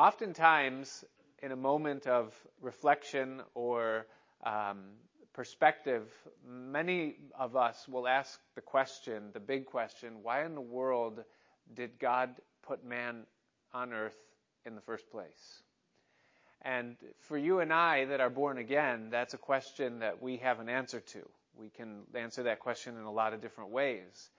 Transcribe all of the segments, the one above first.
oftentimes, in a moment of reflection or um, perspective, many of us will ask the question, the big question, why in the world did God put man on earth in the first place? And for you and I that are born again, that's a question that we have an answer to. We can answer that question in a lot of different ways.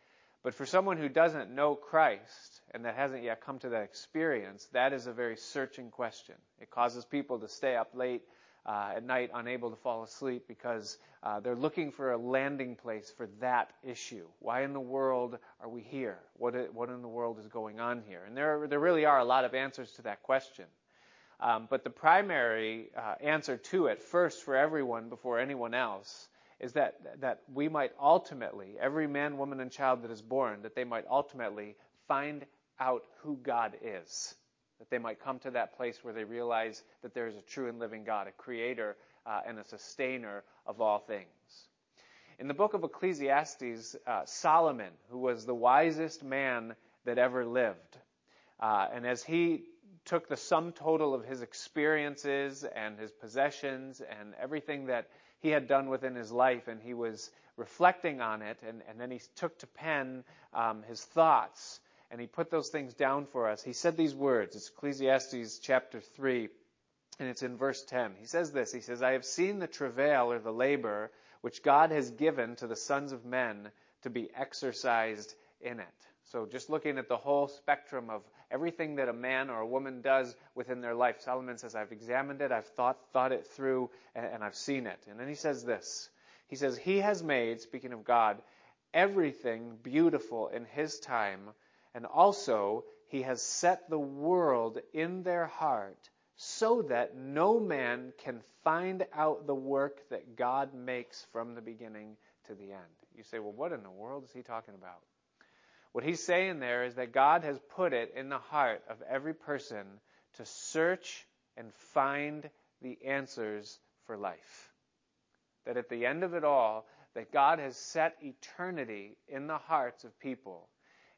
But for someone who doesn't know Christ and that hasn't yet come to that experience, that is a very searching question. It causes people to stay up late uh, at night unable to fall asleep because uh, they're looking for a landing place for that issue. Why in the world are we here? What, what in the world is going on here? And there, there really are a lot of answers to that question. Um, but the primary uh, answer to it, first for everyone before anyone else, is that, that we might ultimately, every man, woman, and child that is born, that they might ultimately find out who God is that they might come to that place where they realize that there is a true and living God, a creator uh, and a sustainer of all things. In the book of Ecclesiastes, uh, Solomon, who was the wisest man that ever lived, uh, and as he took the sum total of his experiences and his possessions and everything that he had done within his life, and he was reflecting on it, and, and then he took to pen um, his thoughts and he put those things down for us. He said these words. It's Ecclesiastes chapter 3, and it's in verse 10. He says this He says, I have seen the travail or the labor which God has given to the sons of men to be exercised in it. So just looking at the whole spectrum of everything that a man or a woman does within their life, Solomon says, I've examined it, I've thought, thought it through, and, and I've seen it. And then he says this. He says, He has made, speaking of God, everything beautiful in His time and also, he has set the world in their heart so that no man can find out the work that God makes from the beginning to the end. You say, well, what in the world is he talking about? What he's saying there is that God has put it in the heart of every person to search and find the answers for life. That at the end of it all, that God has set eternity in the hearts of people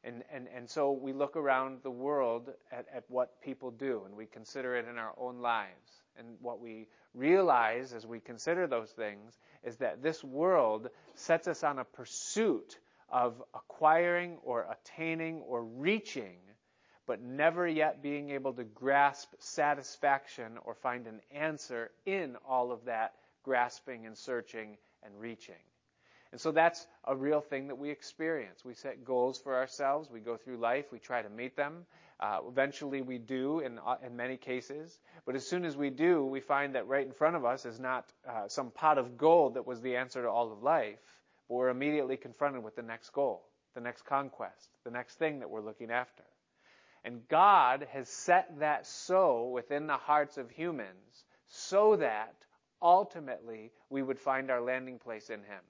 and, and, and so we look around the world at, at what people do and we consider it in our own lives. And what we realize as we consider those things is that this world sets us on a pursuit of acquiring or attaining or reaching, but never yet being able to grasp satisfaction or find an answer in all of that grasping and searching and reaching. And so that's a real thing that we experience. We set goals for ourselves. We go through life. We try to meet them. Uh, eventually, we do in, uh, in many cases. But as soon as we do, we find that right in front of us is not uh, some pot of gold that was the answer to all of life, but we're immediately confronted with the next goal, the next conquest, the next thing that we're looking after. And God has set that so within the hearts of humans so that ultimately we would find our landing place in Him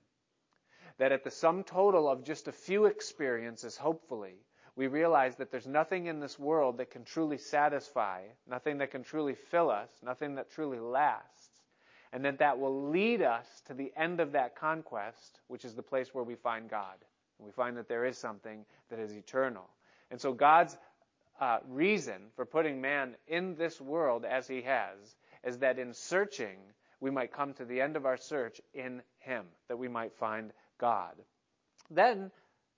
that at the sum total of just a few experiences, hopefully, we realize that there's nothing in this world that can truly satisfy, nothing that can truly fill us, nothing that truly lasts, and that that will lead us to the end of that conquest, which is the place where we find God. We find that there is something that is eternal. And so God's uh, reason for putting man in this world as he has is that in searching, we might come to the end of our search in him, that we might find God. Then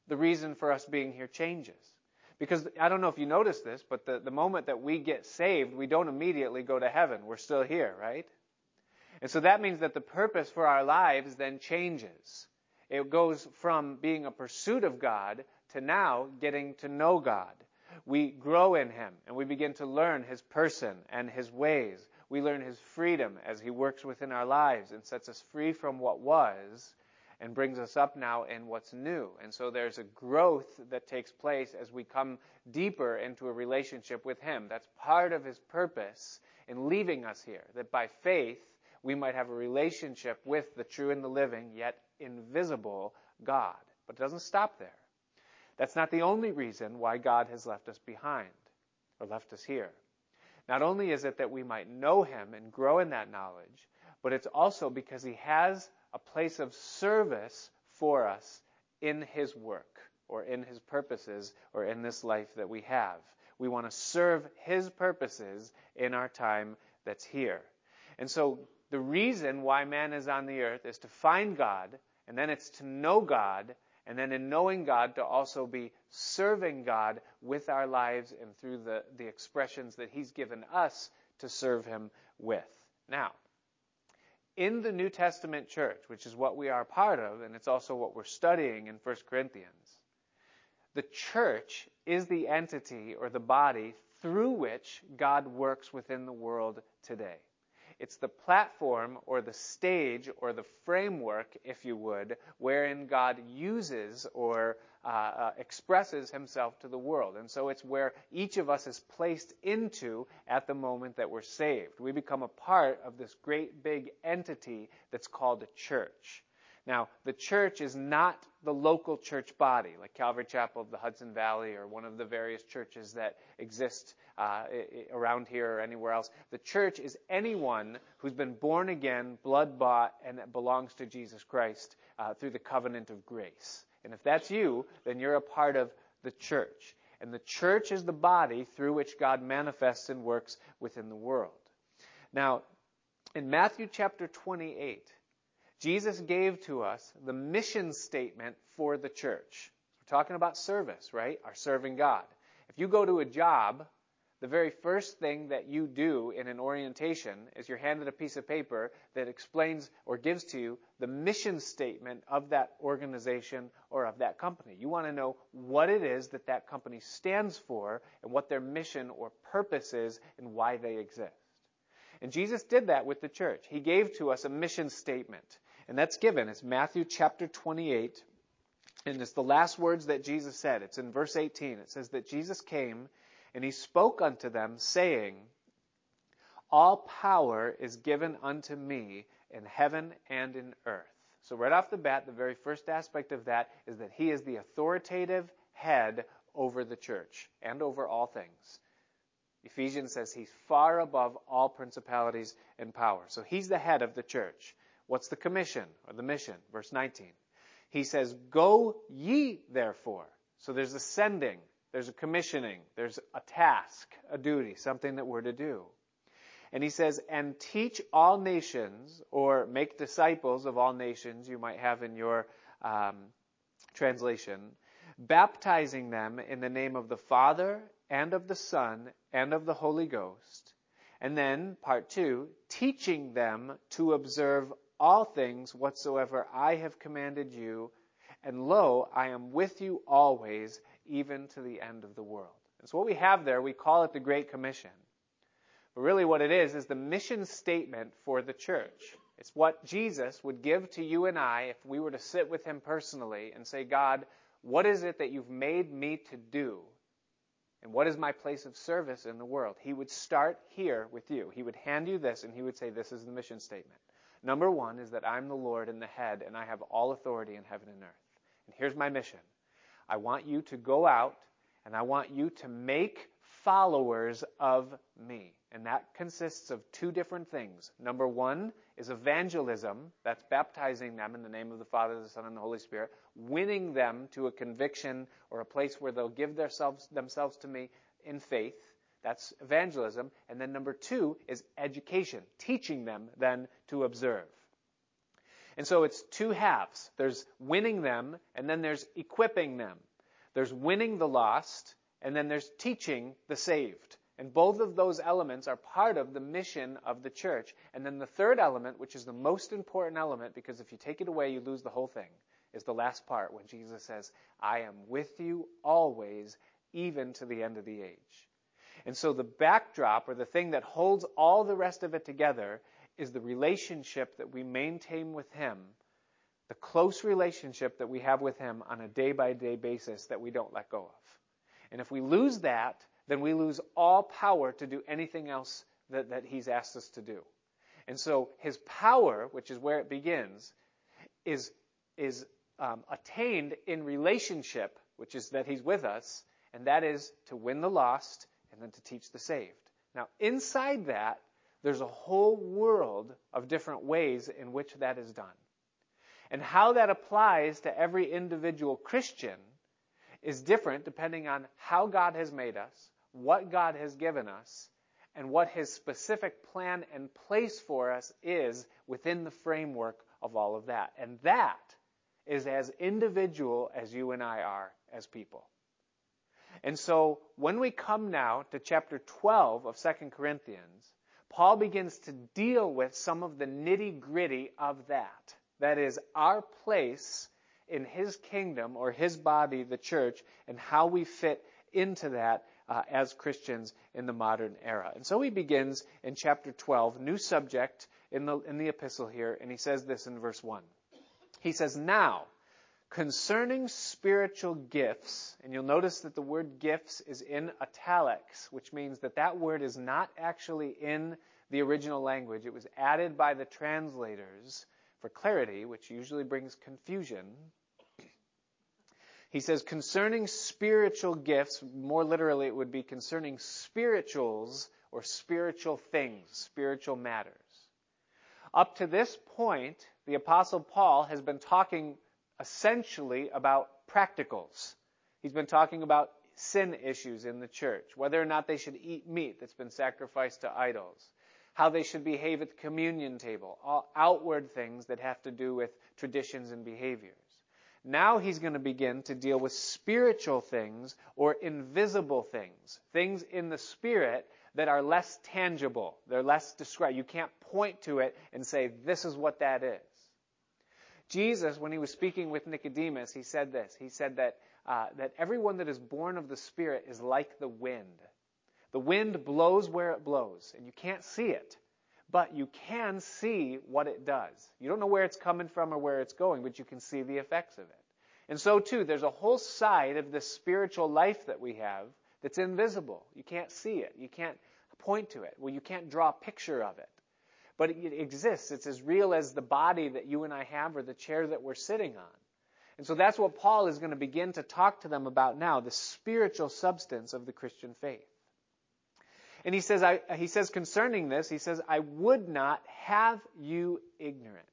the reason for us being here changes. Because I don't know if you noticed this, but the, the moment that we get saved, we don't immediately go to heaven. We're still here, right? And so that means that the purpose for our lives then changes. It goes from being a pursuit of God to now getting to know God. We grow in Him and we begin to learn His person and His ways. We learn His freedom as He works within our lives and sets us free from what was and brings us up now in what's new. And so there's a growth that takes place as we come deeper into a relationship with Him. That's part of His purpose in leaving us here, that by faith we might have a relationship with the true and the living, yet invisible God. But it doesn't stop there. That's not the only reason why God has left us behind or left us here. Not only is it that we might know Him and grow in that knowledge, but it's also because He has a place of service for us in His work or in His purposes or in this life that we have. We want to serve His purposes in our time that's here. And so the reason why man is on the earth is to find God, and then it's to know God, and then in knowing God to also be serving God with our lives and through the, the expressions that He's given us to serve Him with. Now, in the New Testament church, which is what we are part of, and it's also what we're studying in 1 Corinthians, the church is the entity or the body through which God works within the world today. It's the platform or the stage or the framework, if you would, wherein God uses or uh, uh, expresses himself to the world. And so it's where each of us is placed into at the moment that we're saved. We become a part of this great big entity that's called a church. Now, the church is not the local church body, like Calvary Chapel of the Hudson Valley or one of the various churches that exist uh, around here or anywhere else. The church is anyone who's been born again, blood bought, and that belongs to Jesus Christ uh, through the covenant of grace. And if that's you, then you're a part of the church. And the church is the body through which God manifests and works within the world. Now, in Matthew chapter 28, Jesus gave to us the mission statement for the church. We're talking about service, right? Our serving God. If you go to a job, the very first thing that you do in an orientation is you're handed a piece of paper that explains or gives to you the mission statement of that organization or of that company. You want to know what it is that that company stands for and what their mission or purpose is and why they exist. And Jesus did that with the church. He gave to us a mission statement. And that's given. It's Matthew chapter 28. And it's the last words that Jesus said. It's in verse 18. It says that Jesus came and he spoke unto them, saying, All power is given unto me in heaven and in earth. So, right off the bat, the very first aspect of that is that he is the authoritative head over the church and over all things. Ephesians says he's far above all principalities and power. So he's the head of the church. What's the commission or the mission? Verse 19. He says, Go ye therefore. So there's a sending, there's a commissioning, there's a task, a duty, something that we're to do. And he says, And teach all nations, or make disciples of all nations, you might have in your um, translation, baptizing them in the name of the Father and of the Son and of the Holy Ghost. And then, part two, teaching them to observe all things whatsoever I have commanded you, and lo, I am with you always, even to the end of the world. And so what we have there, we call it the Great Commission. But really what it is, is the mission statement for the church. It's what Jesus would give to you and I if we were to sit with him personally and say, God, what is it that you've made me to do? And what is my place of service in the world? He would start here with you. He would hand you this and he would say, This is the mission statement. Number one is that I'm the Lord and the head, and I have all authority in heaven and earth. And here's my mission I want you to go out, and I want you to make followers of me. And that consists of two different things. Number one is evangelism. That's baptizing them in the name of the Father, the Son, and the Holy Spirit, winning them to a conviction or a place where they'll give themselves, themselves to me in faith. That's evangelism. And then number two is education, teaching them then to observe. And so it's two halves. There's winning them, and then there's equipping them. There's winning the lost, and then there's teaching the saved. And both of those elements are part of the mission of the church. And then the third element, which is the most important element, because if you take it away, you lose the whole thing, is the last part when Jesus says, I am with you always, even to the end of the age. And so the backdrop, or the thing that holds all the rest of it together, is the relationship that we maintain with Him, the close relationship that we have with Him on a day by day basis that we don't let go of. And if we lose that, then we lose all power to do anything else that, that He's asked us to do. And so His power, which is where it begins, is, is um, attained in relationship, which is that He's with us, and that is to win the lost and then to teach the saved. Now, inside that, there's a whole world of different ways in which that is done. And how that applies to every individual Christian is different depending on how God has made us, what God has given us and what his specific plan and place for us is within the framework of all of that. And that is as individual as you and I are as people. And so when we come now to chapter 12 of 2 Corinthians, Paul begins to deal with some of the nitty gritty of that. That is our place in his kingdom or his body, the church, and how we fit into that uh, as Christians in the modern era. And so he begins in chapter 12, new subject in the, in the epistle here, and he says this in verse 1. He says, Now, concerning spiritual gifts, and you'll notice that the word gifts is in italics, which means that that word is not actually in the original language. It was added by the translators for clarity, which usually brings confusion. He says, concerning spiritual gifts, more literally, it would be concerning spirituals or spiritual things, spiritual matters. Up to this point, the Apostle Paul has been talking essentially about practicals. He's been talking about sin issues in the church, whether or not they should eat meat that's been sacrificed to idols, how they should behave at the communion table, all outward things that have to do with traditions and behaviors. Now he's going to begin to deal with spiritual things or invisible things, things in the spirit that are less tangible. They're less described. You can't point to it and say, this is what that is. Jesus, when he was speaking with Nicodemus, he said this. He said that, uh, that everyone that is born of the Spirit is like the wind. The wind blows where it blows, and you can't see it, but you can see what it does. You don't know where it's coming from or where it's going, but you can see the effects of it. And so, too, there's a whole side of the spiritual life that we have that's invisible. You can't see it. You can't point to it. Well, you can't draw a picture of it. But it exists. It's as real as the body that you and I have or the chair that we're sitting on. And so that's what Paul is going to begin to talk to them about now, the spiritual substance of the Christian faith. And he says, I, he says concerning this, he says, I would not have you ignorant.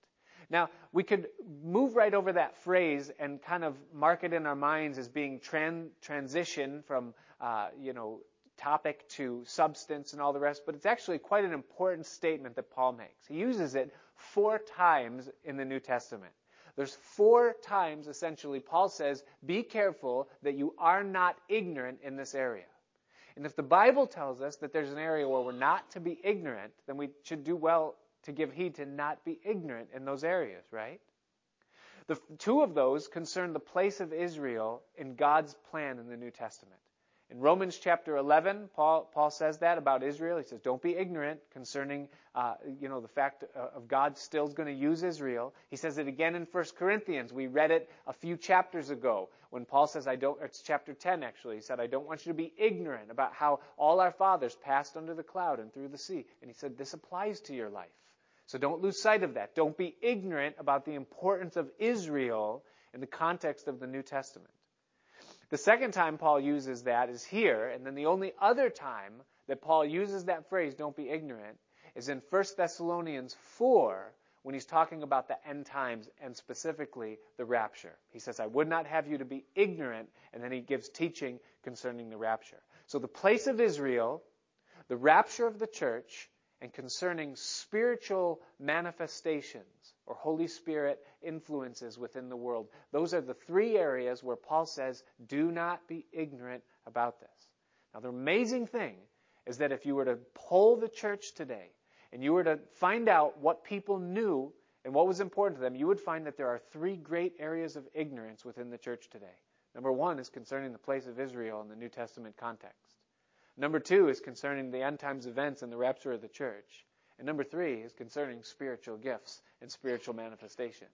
Now, we could move right over that phrase and kind of mark it in our minds as being tran- transition from, uh, you know, topic to substance and all the rest, but it's actually quite an important statement that Paul makes. He uses it four times in the New Testament. There's four times, essentially, Paul says, be careful that you are not ignorant in this area. And if the Bible tells us that there's an area where we're not to be ignorant, then we should do well to give heed to not be ignorant in those areas, right? The two of those concern the place of Israel in God's plan in the New Testament. In Romans chapter 11, Paul, Paul says that about Israel. He says, don't be ignorant concerning, uh, you know, the fact of God still going to use Israel. He says it again in 1 Corinthians. We read it a few chapters ago when Paul says, I don't, it's chapter 10 actually. He said, I don't want you to be ignorant about how all our fathers passed under the cloud and through the sea. And he said, this applies to your life. So don't lose sight of that. Don't be ignorant about the importance of Israel in the context of the New Testament. The second time Paul uses that is here, and then the only other time that Paul uses that phrase, don't be ignorant, is in 1 Thessalonians 4 when he's talking about the end times and specifically the rapture. He says, I would not have you to be ignorant, and then he gives teaching concerning the rapture. So the place of Israel, the rapture of the church, and concerning spiritual manifestations or Holy Spirit influences within the world. Those are the three areas where Paul says, do not be ignorant about this. Now, the amazing thing is that if you were to poll the church today and you were to find out what people knew and what was important to them, you would find that there are three great areas of ignorance within the church today. Number one is concerning the place of Israel in the New Testament context. Number two is concerning the end times events and the rapture of the church. And number three is concerning spiritual gifts and spiritual manifestations.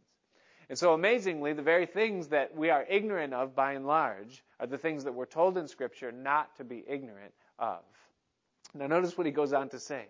And so amazingly, the very things that we are ignorant of by and large are the things that we're told in Scripture not to be ignorant of. Now notice what he goes on to say.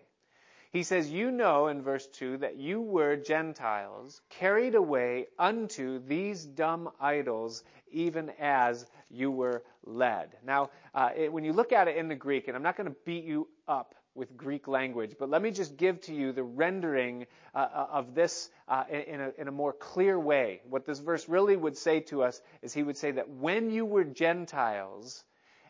He says, You know in verse 2 that you were Gentiles, carried away unto these dumb idols, even as you were led. Now, uh, it, when you look at it in the Greek, and I'm not going to beat you up with Greek language, but let me just give to you the rendering uh, uh, of this uh, in, a, in a more clear way. What this verse really would say to us is he would say that when you were Gentiles,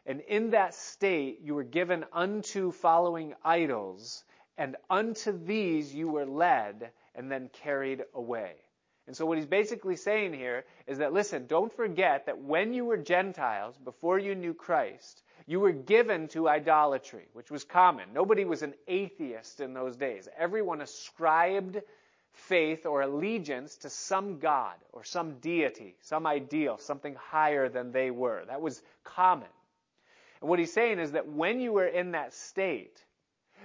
And in that state, you were given unto following idols, and unto these you were led and then carried away. And so what he's basically saying here is that listen, don't forget that when you were Gentiles, before you knew Christ, you were given to idolatry, which was common. Nobody was an atheist in those days. Everyone ascribed faith or allegiance to some god or some deity, some ideal, something higher than they were. That was common. And what he's saying is that when you were in that state,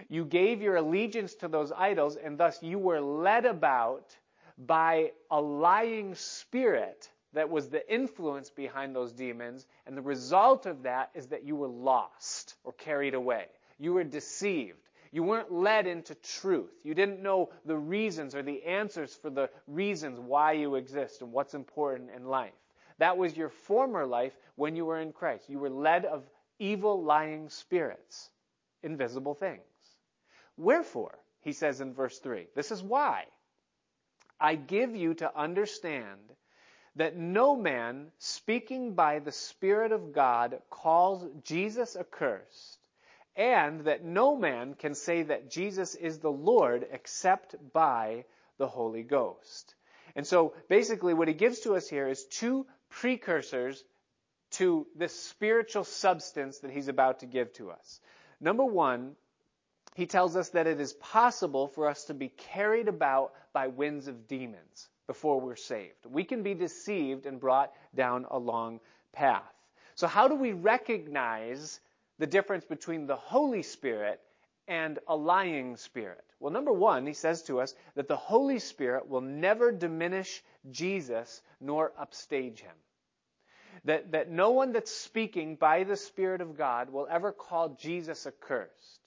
you gave your allegiance to those idols, and thus you were led about by a lying spirit that was the influence behind those demons, and the result of that is that you were lost or carried away. You were deceived. You weren't led into truth. You didn't know the reasons or the answers for the reasons why you exist and what's important in life. That was your former life when you were in Christ. You were led of evil, lying spirits, invisible things. Wherefore, he says in verse 3, this is why I give you to understand that no man speaking by the Spirit of God calls Jesus accursed, and that no man can say that Jesus is the Lord except by the Holy Ghost. And so basically what he gives to us here is two precursors to this spiritual substance that he's about to give to us. Number one, he tells us that it is possible for us to be carried about by winds of demons before we're saved. We can be deceived and brought down a long path. So how do we recognize the difference between the Holy Spirit and a lying spirit? Well, number one, he says to us that the Holy Spirit will never diminish Jesus nor upstage him. That, that no one that's speaking by the Spirit of God will ever call Jesus accursed.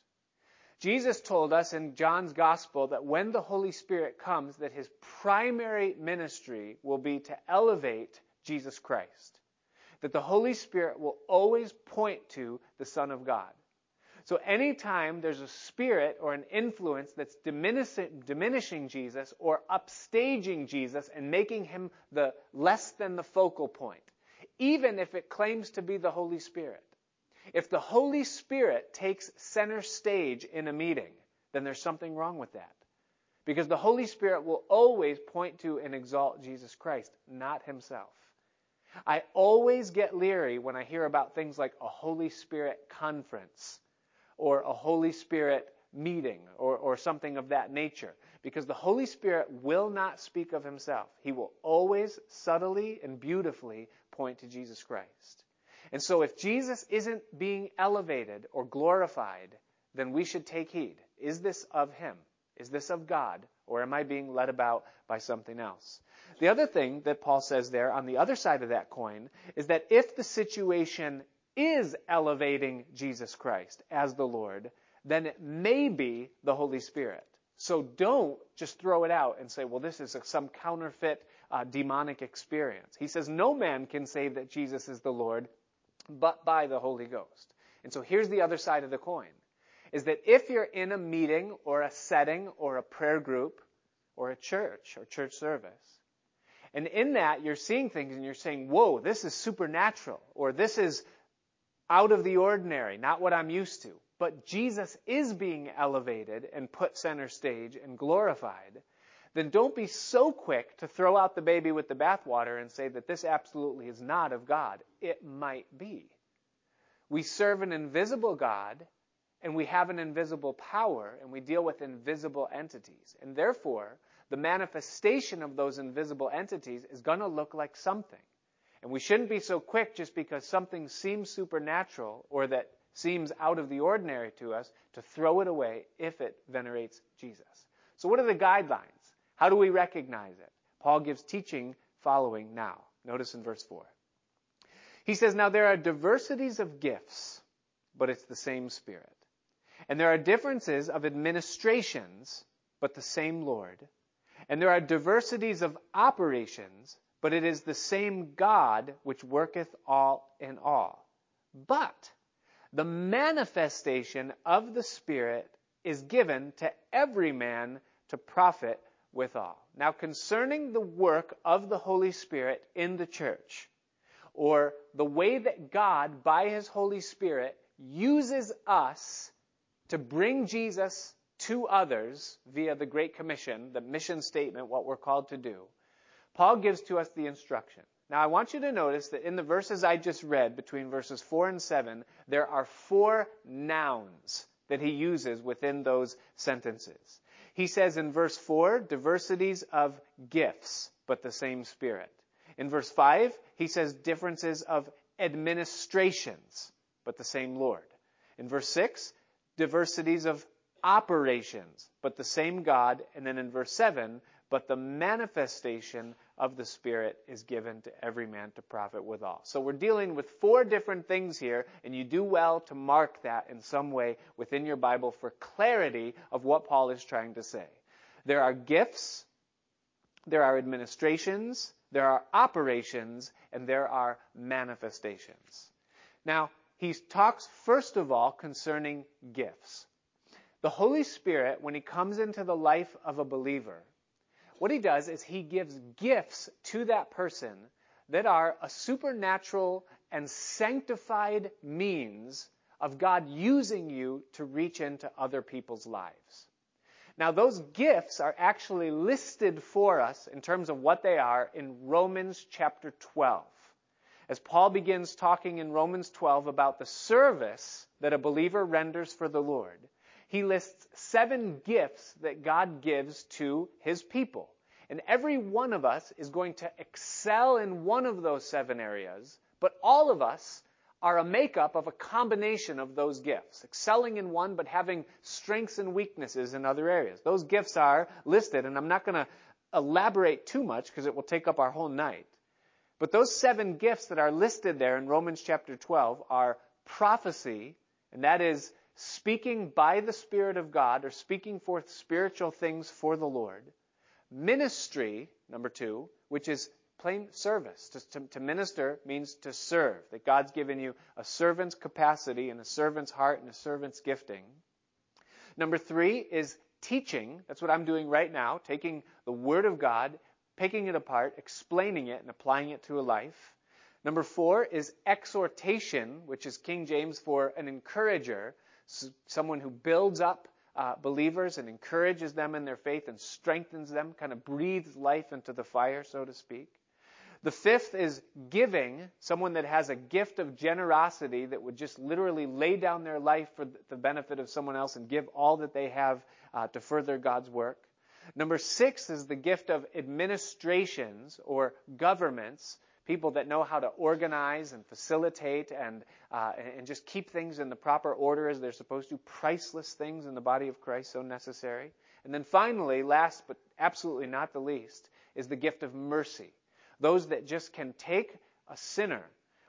Jesus told us in John's gospel that when the Holy Spirit comes, that his primary ministry will be to elevate Jesus Christ. That the Holy Spirit will always point to the Son of God. So anytime there's a spirit or an influence that's diminishing, diminishing Jesus or upstaging Jesus and making him the less than the focal point, even if it claims to be the Holy Spirit, if the Holy Spirit takes center stage in a meeting, then there's something wrong with that. Because the Holy Spirit will always point to and exalt Jesus Christ, not himself. I always get leery when I hear about things like a Holy Spirit conference or a Holy Spirit meeting or, or something of that nature. Because the Holy Spirit will not speak of himself. He will always subtly and beautifully point to Jesus Christ. And so if Jesus isn't being elevated or glorified, then we should take heed. Is this of him? Is this of God? Or am I being led about by something else? The other thing that Paul says there on the other side of that coin is that if the situation is elevating Jesus Christ as the Lord, then it may be the Holy Spirit. So don't just throw it out and say, well, this is some counterfeit uh, demonic experience. He says, no man can say that Jesus is the Lord but by the Holy Ghost. And so here's the other side of the coin is that if you're in a meeting or a setting or a prayer group or a church or church service, and in that you're seeing things and you're saying, whoa, this is supernatural, or this is out of the ordinary, not what I'm used to. But Jesus is being elevated and put center stage and glorified then don't be so quick to throw out the baby with the bathwater and say that this absolutely is not of God. It might be. We serve an invisible God and we have an invisible power and we deal with invisible entities. And therefore, the manifestation of those invisible entities is going to look like something. And we shouldn't be so quick just because something seems supernatural or that seems out of the ordinary to us to throw it away if it venerates Jesus. So what are the guidelines? How do we recognize it? Paul gives teaching following now. Notice in verse 4. He says, Now there are diversities of gifts, but it's the same Spirit. And there are differences of administrations, but the same Lord. And there are diversities of operations, but it is the same God which worketh all in all. But the manifestation of the Spirit is given to every man to profit withal. Now, concerning the work of the Holy Spirit in the church, or the way that God, by His Holy Spirit, uses us to bring Jesus to others via the Great Commission, the mission statement, what we're called to do, Paul gives to us the instruction. Now, I want you to notice that in the verses I just read, between verses 4 and 7, there are four nouns that he uses within those sentences. He says in verse 4, diversities of gifts, but the same Spirit. In verse 5, he says differences of administrations, but the same Lord. In verse 6, diversities of operations, but the same God. And then in verse 7, but the manifestation of the Spirit is given to every man to profit withal. So we're dealing with four different things here, and you do well to mark that in some way within your Bible for clarity of what Paul is trying to say. There are gifts, there are administrations, there are operations, and there are manifestations. Now, he talks first of all concerning gifts. The Holy Spirit, when he comes into the life of a believer, what he does is he gives gifts to that person that are a supernatural and sanctified means of God using you to reach into other people's lives. Now, those gifts are actually listed for us in terms of what they are in Romans chapter 12. As Paul begins talking in Romans 12 about the service that a believer renders for the Lord, he lists seven gifts that God gives to his people. And every one of us is going to excel in one of those seven areas, but all of us are a makeup of a combination of those gifts, excelling in one, but having strengths and weaknesses in other areas. Those gifts are listed, and I'm not going to elaborate too much because it will take up our whole night. But those seven gifts that are listed there in Romans chapter 12 are prophecy, and that is speaking by the Spirit of God or speaking forth spiritual things for the Lord. Ministry, number two, which is plain service. To, to, to, minister means to serve, that God's given you a servant's capacity and a servant's heart and a servant's gifting. Number three is teaching. That's what I'm doing right now, taking the Word of God, picking it apart, explaining it, and applying it to a life. Number four is exhortation, which is King James for an encourager, someone who builds up uh, believers and encourages them in their faith and strengthens them, kind of breathes life into the fire, so to speak. The fifth is giving, someone that has a gift of generosity that would just literally lay down their life for the benefit of someone else and give all that they have uh, to further God's work. Number six is the gift of administrations or governments, people that know how to organize and facilitate and, uh, and just keep things in the proper order as they're supposed to, priceless things in the body of Christ so necessary. And then finally, last but absolutely not the least, is the gift of mercy. Those that just can take a sinner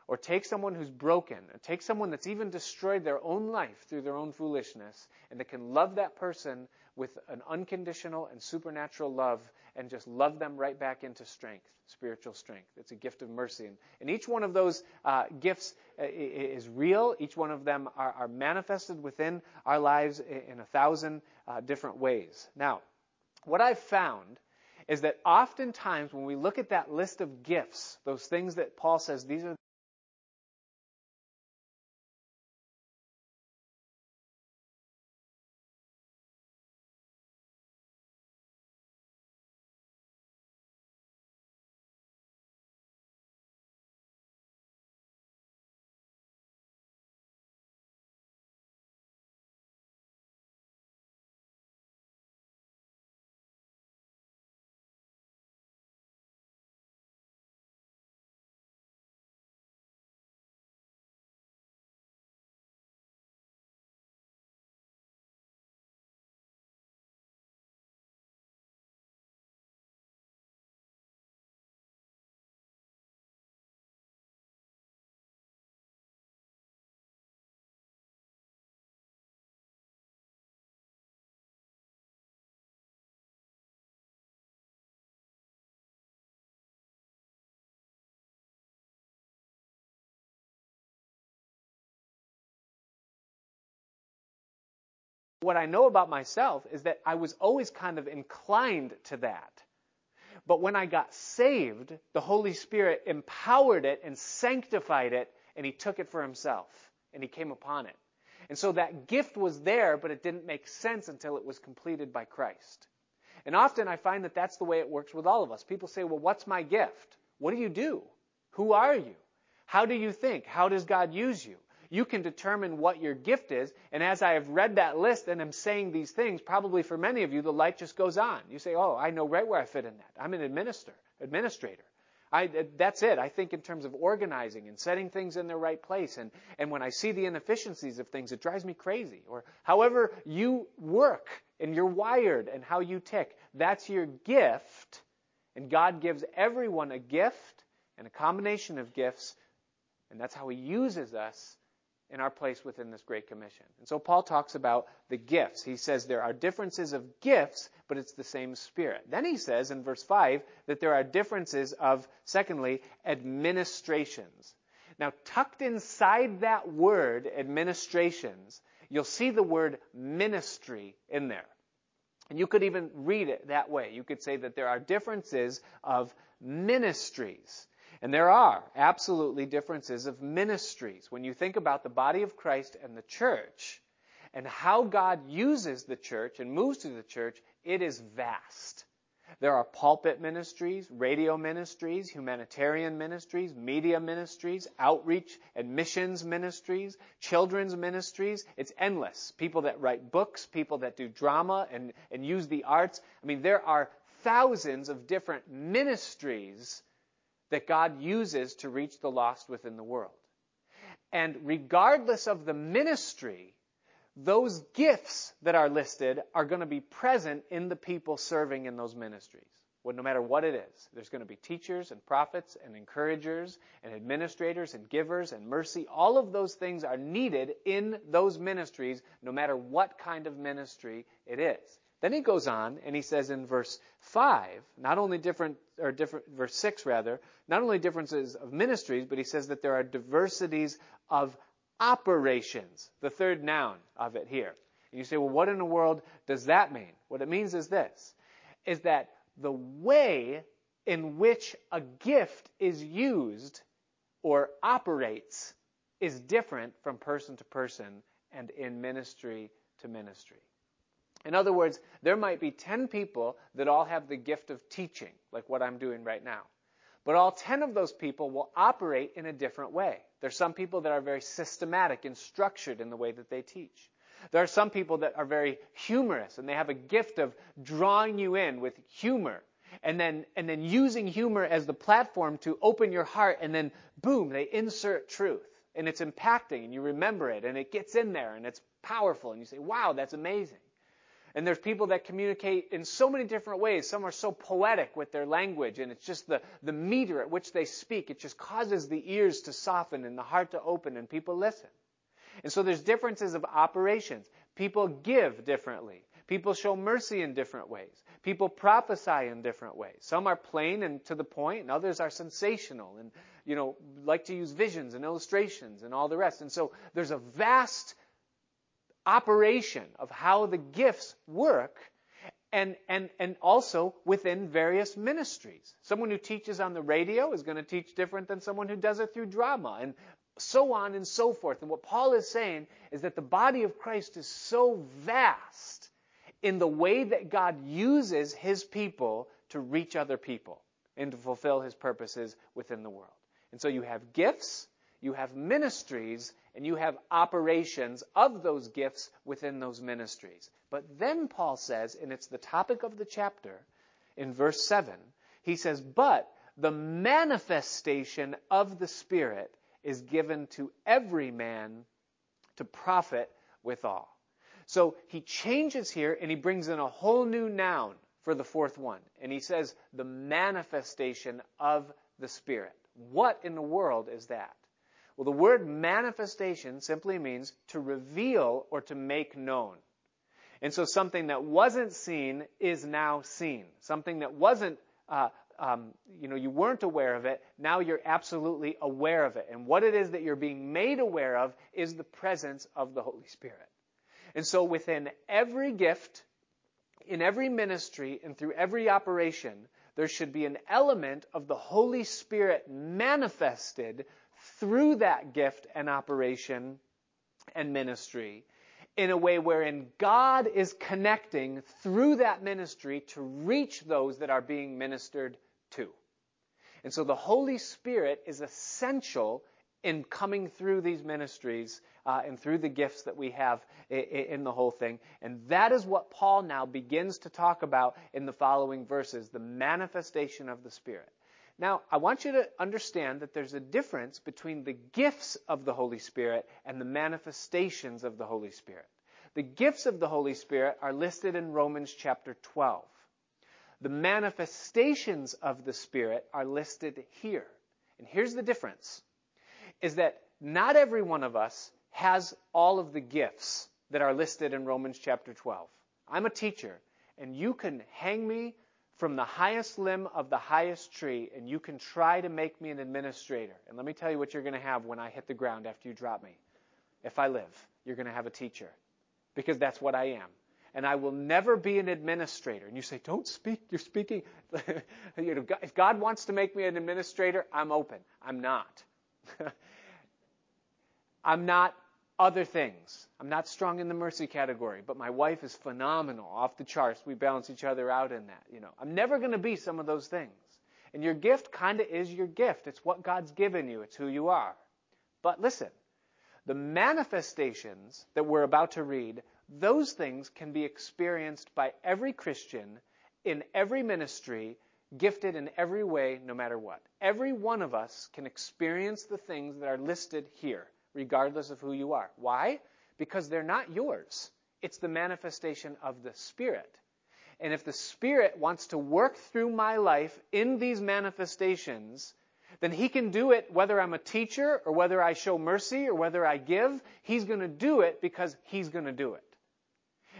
or take someone who's broken, or take someone that's even destroyed their own life through their own foolishness, and that can love that person with an unconditional and supernatural love and just love them right back into strength, spiritual strength. It's a gift of mercy. And, and each one of those uh, gifts uh, is real. Each one of them are, are manifested within our lives in a thousand uh, different ways. Now, what I've found is that oftentimes when we look at that list of gifts, those things that Paul says, these are What I know about myself is that I was always kind of inclined to that. But when I got saved, the Holy Spirit empowered it and sanctified it, and He took it for Himself, and He came upon it. And so that gift was there, but it didn't make sense until it was completed by Christ. And often I find that that's the way it works with all of us. People say, well, what's my gift? What do you do? Who are you? How do you think? How does God use you? You can determine what your gift is. And as I have read that list and am saying these things, probably for many of you, the light just goes on. You say, oh, I know right where I fit in that. I'm an administrator. administrator. I, that's it. I think in terms of organizing and setting things in their right place. And, and when I see the inefficiencies of things, it drives me crazy. Or however you work and you're wired and how you tick, that's your gift. And God gives everyone a gift and a combination of gifts. And that's how He uses us in our place within this Great Commission. And so Paul talks about the gifts. He says there are differences of gifts, but it's the same Spirit. Then he says in verse 5 that there are differences of, secondly, administrations. Now, tucked inside that word, administrations, you'll see the word ministry in there. And you could even read it that way. You could say that there are differences of ministries. And there are absolutely differences of ministries. When you think about the body of Christ and the church and how God uses the church and moves through the church, it is vast. There are pulpit ministries, radio ministries, humanitarian ministries, media ministries, outreach and missions ministries, children's ministries. It's endless. People that write books, people that do drama and, and use the arts. I mean, there are thousands of different ministries that God uses to reach the lost within the world. And regardless of the ministry, those gifts that are listed are going to be present in the people serving in those ministries. Well, no matter what it is, there's going to be teachers and prophets and encouragers and administrators and givers and mercy. All of those things are needed in those ministries, no matter what kind of ministry it is. Then he goes on and he says in verse 5, not only different, or different, verse 6 rather, not only differences of ministries, but he says that there are diversities of operations, the third noun of it here. And you say, well, what in the world does that mean? What it means is this, is that the way in which a gift is used or operates is different from person to person and in ministry to ministry. In other words, there might be 10 people that all have the gift of teaching, like what I'm doing right now. But all 10 of those people will operate in a different way. There's some people that are very systematic and structured in the way that they teach. There are some people that are very humorous and they have a gift of drawing you in with humor and then, and then using humor as the platform to open your heart and then boom, they insert truth and it's impacting and you remember it and it gets in there and it's powerful and you say, wow, that's amazing. And there's people that communicate in so many different ways. Some are so poetic with their language, and it's just the, the meter at which they speak. It just causes the ears to soften and the heart to open, and people listen. And so there's differences of operations. People give differently. People show mercy in different ways. People prophesy in different ways. Some are plain and to the point, and others are sensational and, you know, like to use visions and illustrations and all the rest. And so there's a vast operation of how the gifts work and, and, and also within various ministries. Someone who teaches on the radio is going to teach different than someone who does it through drama and so on and so forth. And what Paul is saying is that the body of Christ is so vast in the way that God uses his people to reach other people and to fulfill his purposes within the world. And so you have gifts, you have ministries, and you have operations of those gifts within those ministries. But then Paul says, and it's the topic of the chapter, in verse 7, he says, But the manifestation of the Spirit is given to every man to profit withal. So he changes here and he brings in a whole new noun for the fourth one. And he says, the manifestation of the Spirit. What in the world is that? Well, the word manifestation simply means to reveal or to make known. And so something that wasn't seen is now seen. Something that wasn't, uh, um, you know, you weren't aware of it, now you're absolutely aware of it. And what it is that you're being made aware of is the presence of the Holy Spirit. And so within every gift, in every ministry, and through every operation, there should be an element of the Holy Spirit manifested through that gift and operation and ministry in a way wherein God is connecting through that ministry to reach those that are being ministered to. And so the Holy Spirit is essential in coming through these ministries uh, and through the gifts that we have in, in the whole thing. And that is what Paul now begins to talk about in the following verses the manifestation of the Spirit. Now, I want you to understand that there's a difference between the gifts of the Holy Spirit and the manifestations of the Holy Spirit. The gifts of the Holy Spirit are listed in Romans chapter 12. The manifestations of the Spirit are listed here. And here's the difference is that not every one of us has all of the gifts that are listed in Romans chapter 12. I'm a teacher, and you can hang me from the highest limb of the highest tree, and you can try to make me an administrator. And let me tell you what you're going to have when I hit the ground after you drop me. If I live, you're going to have a teacher, because that's what I am. And I will never be an administrator. And you say, don't speak, you're speaking. you know, if God wants to make me an administrator, I'm open. I'm not. I'm not other things. I'm not strong in the mercy category, but my wife is phenomenal, off the charts. We balance each other out in that. You know, I'm never going to be some of those things. And your gift kind of is your gift. It's what God's given you. It's who you are. But listen, the manifestations that we're about to read, those things can be experienced by every Christian in every ministry, gifted in every way, no matter what. Every one of us can experience the things that are listed here regardless of who you are. Why? Because they're not yours. It's the manifestation of the Spirit. And if the Spirit wants to work through my life in these manifestations, then He can do it whether I'm a teacher or whether I show mercy or whether I give. He's going to do it because He's going to do it.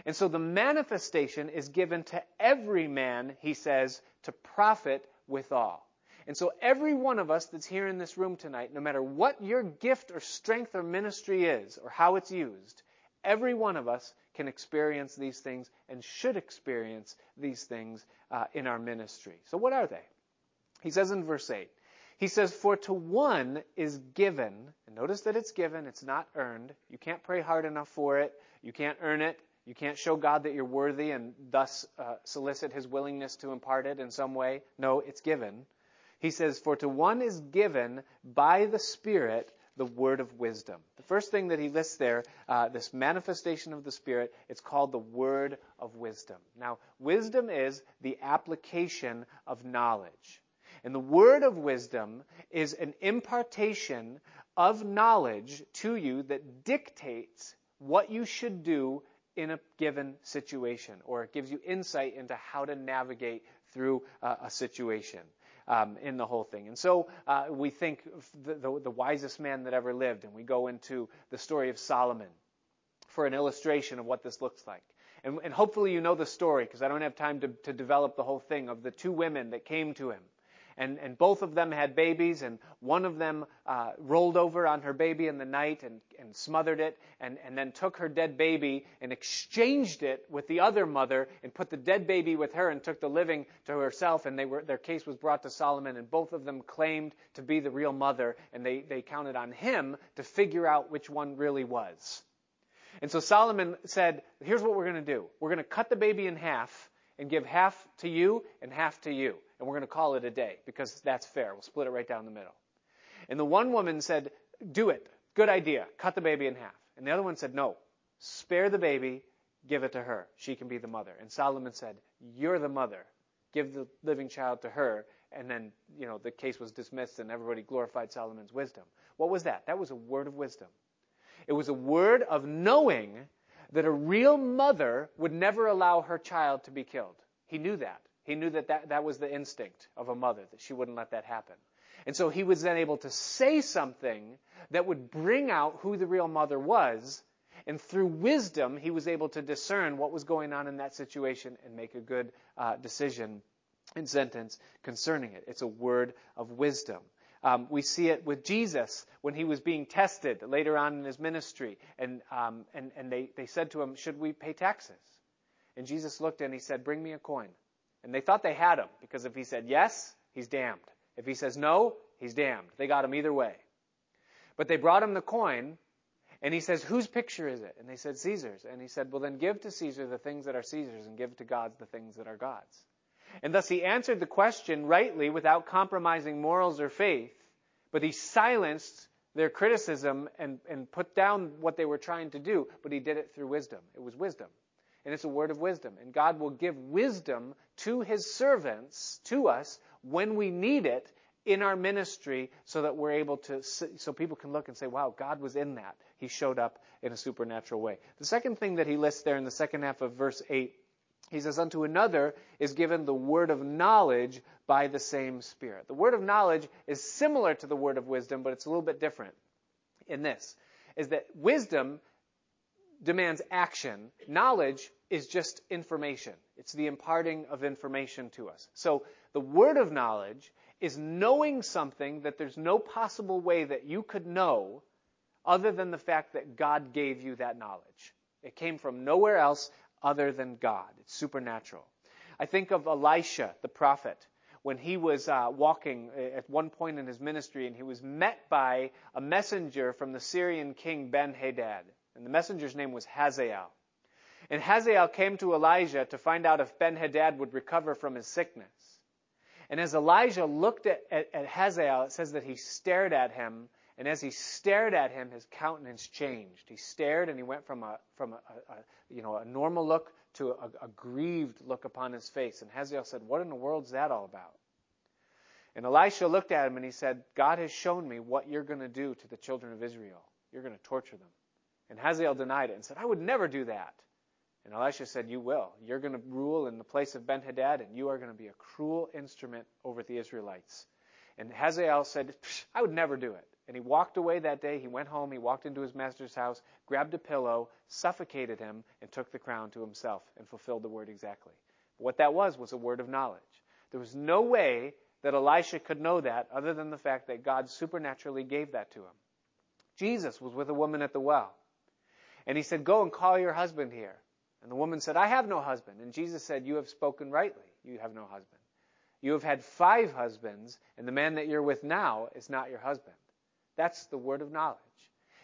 And so the manifestation is given to every man, he says, to profit withal. And so every one of us that's here in this room tonight, no matter what your gift or strength or ministry is or how it's used, every one of us can experience these things and should experience these things uh, in our ministry. So what are they? He says in verse 8, he says, For to one is given, and notice that it's given, it's not earned. You can't pray hard enough for it. You can't earn it. You can't show God that you're worthy and thus uh, solicit his willingness to impart it in some way. No, it's given. He says, For to one is given by the Spirit the word of wisdom. The first thing that he lists there, uh, this manifestation of the Spirit, it's called the word of wisdom. Now, wisdom is the application of knowledge. And the word of wisdom is an impartation of knowledge to you that dictates what you should do in a given situation, or it gives you insight into how to navigate through uh, a situation um, in the whole thing. And so uh, we think the, the, the wisest man that ever lived, and we go into the story of Solomon for an illustration of what this looks like. And, and hopefully you know the story because I don't have time to, to develop the whole thing of the two women that came to him and, and both of them had babies, and one of them uh, rolled over on her baby in the night and, and smothered it, and, and then took her dead baby and exchanged it with the other mother, and put the dead baby with her, and took the living to herself. And they were, their case was brought to Solomon, and both of them claimed to be the real mother, and they, they counted on him to figure out which one really was. And so Solomon said, Here's what we're going to do. We're going to cut the baby in half and give half to you and half to you and we're going to call it a day because that's fair. We'll split it right down the middle. And the one woman said, Do it. Good idea. Cut the baby in half. And the other one said, No. Spare the baby. Give it to her. She can be the mother. And Solomon said, You're the mother. Give the living child to her. And then, you know, the case was dismissed and everybody glorified Solomon's wisdom. What was that? That was a word of wisdom. It was a word of knowing that a real mother would never allow her child to be killed. He knew that. He knew that, that that was the instinct of a mother, that she wouldn't let that happen. And so he was then able to say something that would bring out who the real mother was. And through wisdom, he was able to discern what was going on in that situation and make a good uh, decision and sentence concerning it. It's a word of wisdom. Um, we see it with Jesus when he was being tested later on in his ministry. And, um, and, and they, they said to him, Should we pay taxes? And Jesus looked and he said, Bring me a coin. And they thought they had him because if he said yes, he's damned. If he says no, he's damned. They got him either way. But they brought him the coin, and he says, Whose picture is it? And they said, Caesar's. And he said, Well, then give to Caesar the things that are Caesar's, and give to God the things that are God's. And thus he answered the question rightly without compromising morals or faith, but he silenced their criticism and, and put down what they were trying to do, but he did it through wisdom. It was wisdom. And it's a word of wisdom. And God will give wisdom to his servants, to us, when we need it in our ministry so that we're able to, so people can look and say, wow, God was in that. He showed up in a supernatural way. The second thing that he lists there in the second half of verse 8, he says, unto another is given the word of knowledge by the same Spirit. The word of knowledge is similar to the word of wisdom, but it's a little bit different in this, is that wisdom demands action. Knowledge is just information. It's the imparting of information to us. So the word of knowledge is knowing something that there's no possible way that you could know other than the fact that God gave you that knowledge. It came from nowhere else other than God. It's supernatural. I think of Elisha, the prophet, when he was uh, walking uh, at one point in his ministry and he was met by a messenger from the Syrian king Ben Hadad. And the messenger's name was Hazael. And Hazael came to Elijah to find out if Ben Hadad would recover from his sickness. And as Elijah looked at, at, at Hazael, it says that he stared at him and as he stared at him, his countenance changed. He stared and he went from a, from a, a, a you know, a normal look to a, a grieved look upon his face. And Hazael said, What in the world's that all about? And Elisha looked at him and he said, God has shown me what you're going to do to the children of Israel. You're going to torture them. And Hazael denied it and said, I would never do that. And Elisha said, You will. You're going to rule in the place of Ben Hadad, and you are going to be a cruel instrument over the Israelites. And Hazael said, I would never do it. And he walked away that day. He went home. He walked into his master's house, grabbed a pillow, suffocated him, and took the crown to himself and fulfilled the word exactly. But What that was was a word of knowledge. There was no way that Elisha could know that other than the fact that God supernaturally gave that to him. Jesus was with a woman at the well. And he said, Go and call your husband here. And the woman said, I have no husband. And Jesus said, You have spoken rightly. You have no husband. You have had five husbands, and the man that you're with now is not your husband. That's the word of knowledge.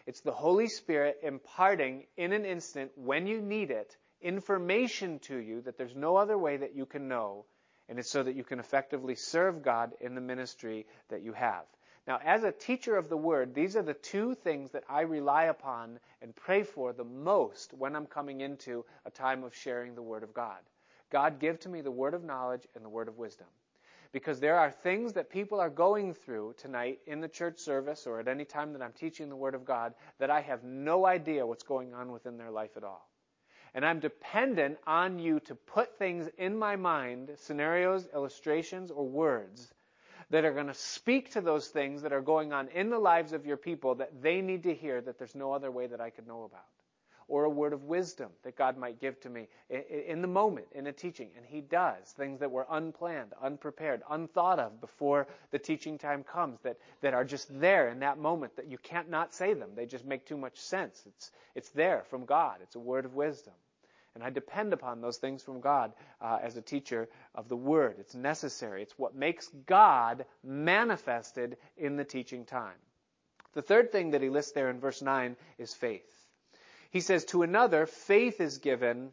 It's the Holy Spirit imparting in an instant, when you need it, information to you that there's no other way that you can know, and it's so that you can effectively serve God in the ministry that you have. Now, as a teacher of the Word, these are the two things that I rely upon and pray for the most when I'm coming into a time of sharing the Word of God. God, give to me the Word of knowledge and the Word of wisdom because there are things that people are going through tonight in the church service or at any time that I'm teaching the Word of God that I have no idea what's going on within their life at all. And I'm dependent on you to put things in my mind, scenarios, illustrations, or words that are going to speak to those things that are going on in the lives of your people that they need to hear that there's no other way that I could know about or a word of wisdom that God might give to me in the moment in a teaching. And He does things that were unplanned, unprepared, unthought of before the teaching time comes that, that are just there in that moment that you can't not say them. They just make too much sense. It's, it's there from God. It's a word of wisdom. And I depend upon those things from God uh, as a teacher of the Word. It's necessary. It's what makes God manifested in the teaching time. The third thing that he lists there in verse 9 is faith. He says, To another, faith is given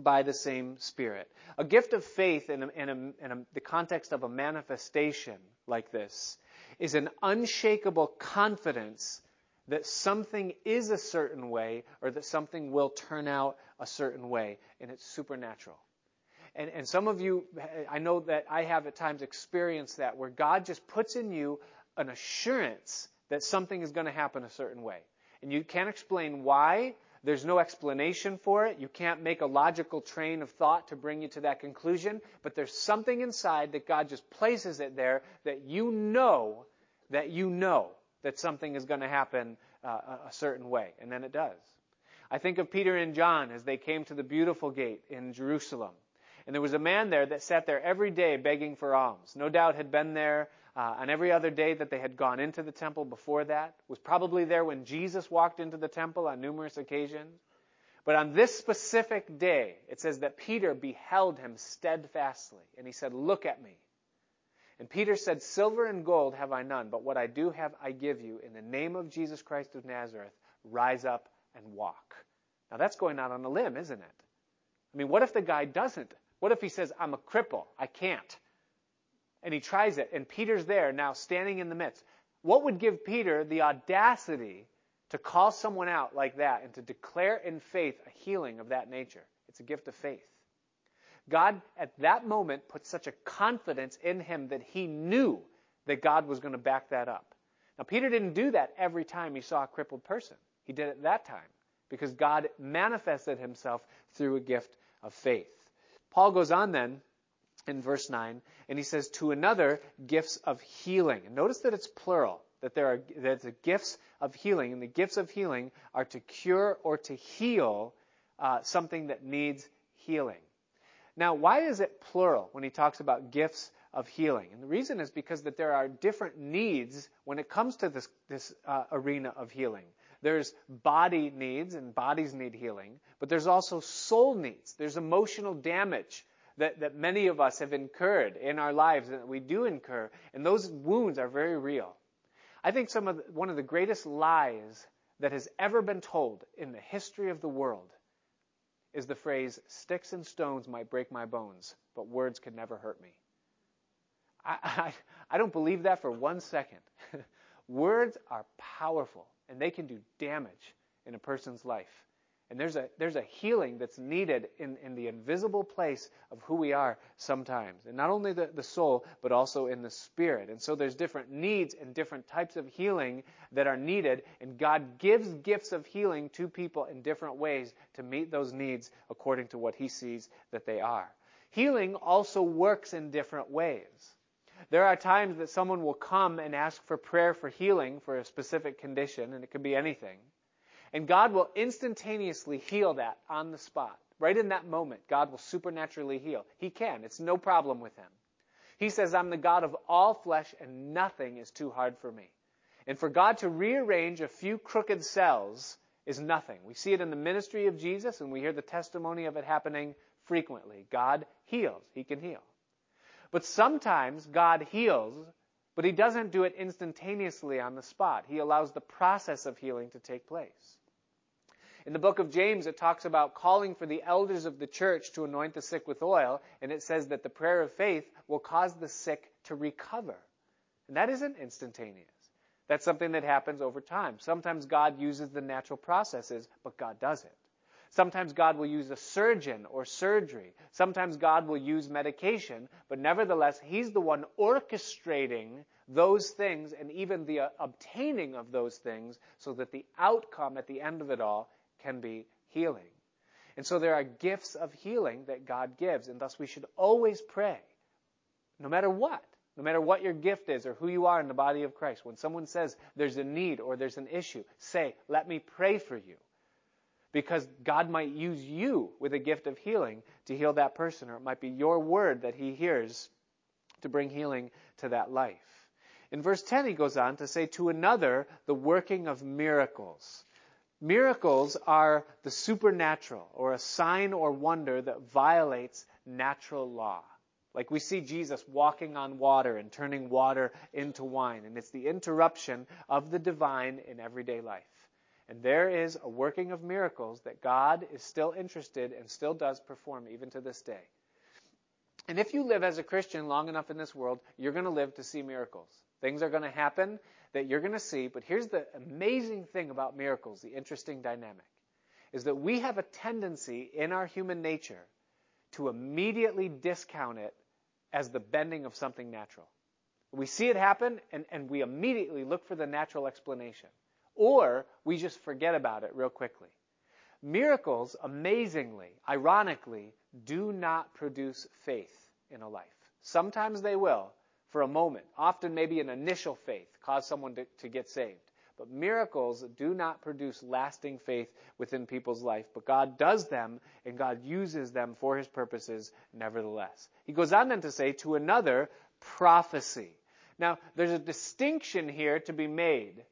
by the same Spirit. A gift of faith in, a, in, a, in a, the context of a manifestation like this is an unshakable confidence that something is a certain way or that something will turn out a certain way, and it's supernatural. And, and some of you, I know that I have at times experienced that where God just puts in you an assurance that something is going to happen a certain way and you can't explain why. There's no explanation for it. You can't make a logical train of thought to bring you to that conclusion, but there's something inside that God just places it there that you know that you know that something is going to happen uh, a certain way, and then it does. I think of Peter and John as they came to the beautiful gate in Jerusalem. And there was a man there that sat there every day begging for alms. No doubt had been there uh, on every other day that they had gone into the temple before that, was probably there when Jesus walked into the temple on numerous occasions. But on this specific day, it says that Peter beheld him steadfastly, and he said, Look at me. And Peter said, Silver and gold have I none, but what I do have I give you. In the name of Jesus Christ of Nazareth, rise up and walk. Now that's going out on a limb, isn't it? I mean, what if the guy doesn't? What if he says, I'm a cripple, I can't? And he tries it, and Peter's there now standing in the midst. What would give Peter the audacity to call someone out like that and to declare in faith a healing of that nature? It's a gift of faith. God, at that moment, put such a confidence in him that he knew that God was going to back that up. Now, Peter didn't do that every time he saw a crippled person. He did it that time because God manifested himself through a gift of faith. Paul goes on then in verse 9, and he says, to another, gifts of healing. And notice that it's plural, that there are that the gifts of healing, and the gifts of healing are to cure or to heal uh, something that needs healing. Now, why is it plural when he talks about gifts of healing? And the reason is because that there are different needs when it comes to this, this uh, arena of healing. There's body needs, and bodies need healing, but there's also soul needs. There's emotional damage that, that many of us have incurred in our lives and that we do incur, and those wounds are very real. I think some of the, one of the greatest lies that has ever been told in the history of the world is the phrase, sticks and stones might break my bones, but words can never hurt me. I, I, I don't believe that for one second. words are powerful and they can do damage in a person's life. And there's a, there's a healing that's needed in, in the invisible place of who we are sometimes. And not only the, the soul, but also in the spirit. And so there's different needs and different types of healing that are needed. And God gives gifts of healing to people in different ways to meet those needs according to what He sees that they are. Healing also works in different ways. There are times that someone will come and ask for prayer for healing for a specific condition, and it could be anything. And God will instantaneously heal that on the spot. Right in that moment, God will supernaturally heal. He can. It's no problem with him. He says, I'm the God of all flesh and nothing is too hard for me. And for God to rearrange a few crooked cells is nothing. We see it in the ministry of Jesus and we hear the testimony of it happening frequently. God heals. He can heal. But sometimes God heals, but he doesn't do it instantaneously on the spot. He allows the process of healing to take place. In the book of James, it talks about calling for the elders of the church to anoint the sick with oil, and it says that the prayer of faith will cause the sick to recover. And that isn't instantaneous. That's something that happens over time. Sometimes God uses the natural processes, but God does it. Sometimes God will use a surgeon or surgery. Sometimes God will use medication, but nevertheless, He's the one orchestrating those things and even the uh, obtaining of those things so that the outcome at the end of it all can be healing. And so there are gifts of healing that God gives, and thus we should always pray, no matter what, no matter what your gift is or who you are in the body of Christ. When someone says there's a need or there's an issue, say, let me pray for you. Because God might use you with a gift of healing to heal that person, or it might be your word that he hears to bring healing to that life. In verse 10, he goes on to say, to another, the working of miracles. Miracles are the supernatural or a sign or wonder that violates natural law. Like we see Jesus walking on water and turning water into wine, and it's the interruption of the divine in everyday life. And there is a working of miracles that God is still interested and still does perform even to this day. And if you live as a Christian long enough in this world, you're going to live to see miracles. Things are going to happen that you're going to see. But here's the amazing thing about miracles, the interesting dynamic, is that we have a tendency in our human nature to immediately discount it as the bending of something natural. We see it happen and, and we immediately look for the natural explanation. Or we just forget about it real quickly. Miracles, amazingly, ironically, do not produce faith in a life. Sometimes they will, for a moment, often maybe an initial faith, cause someone to, to get saved. But miracles do not produce lasting faith within people's life, but God does them and God uses them for his purposes nevertheless. He goes on then to say, to another, prophecy. Now, there's a distinction here to be made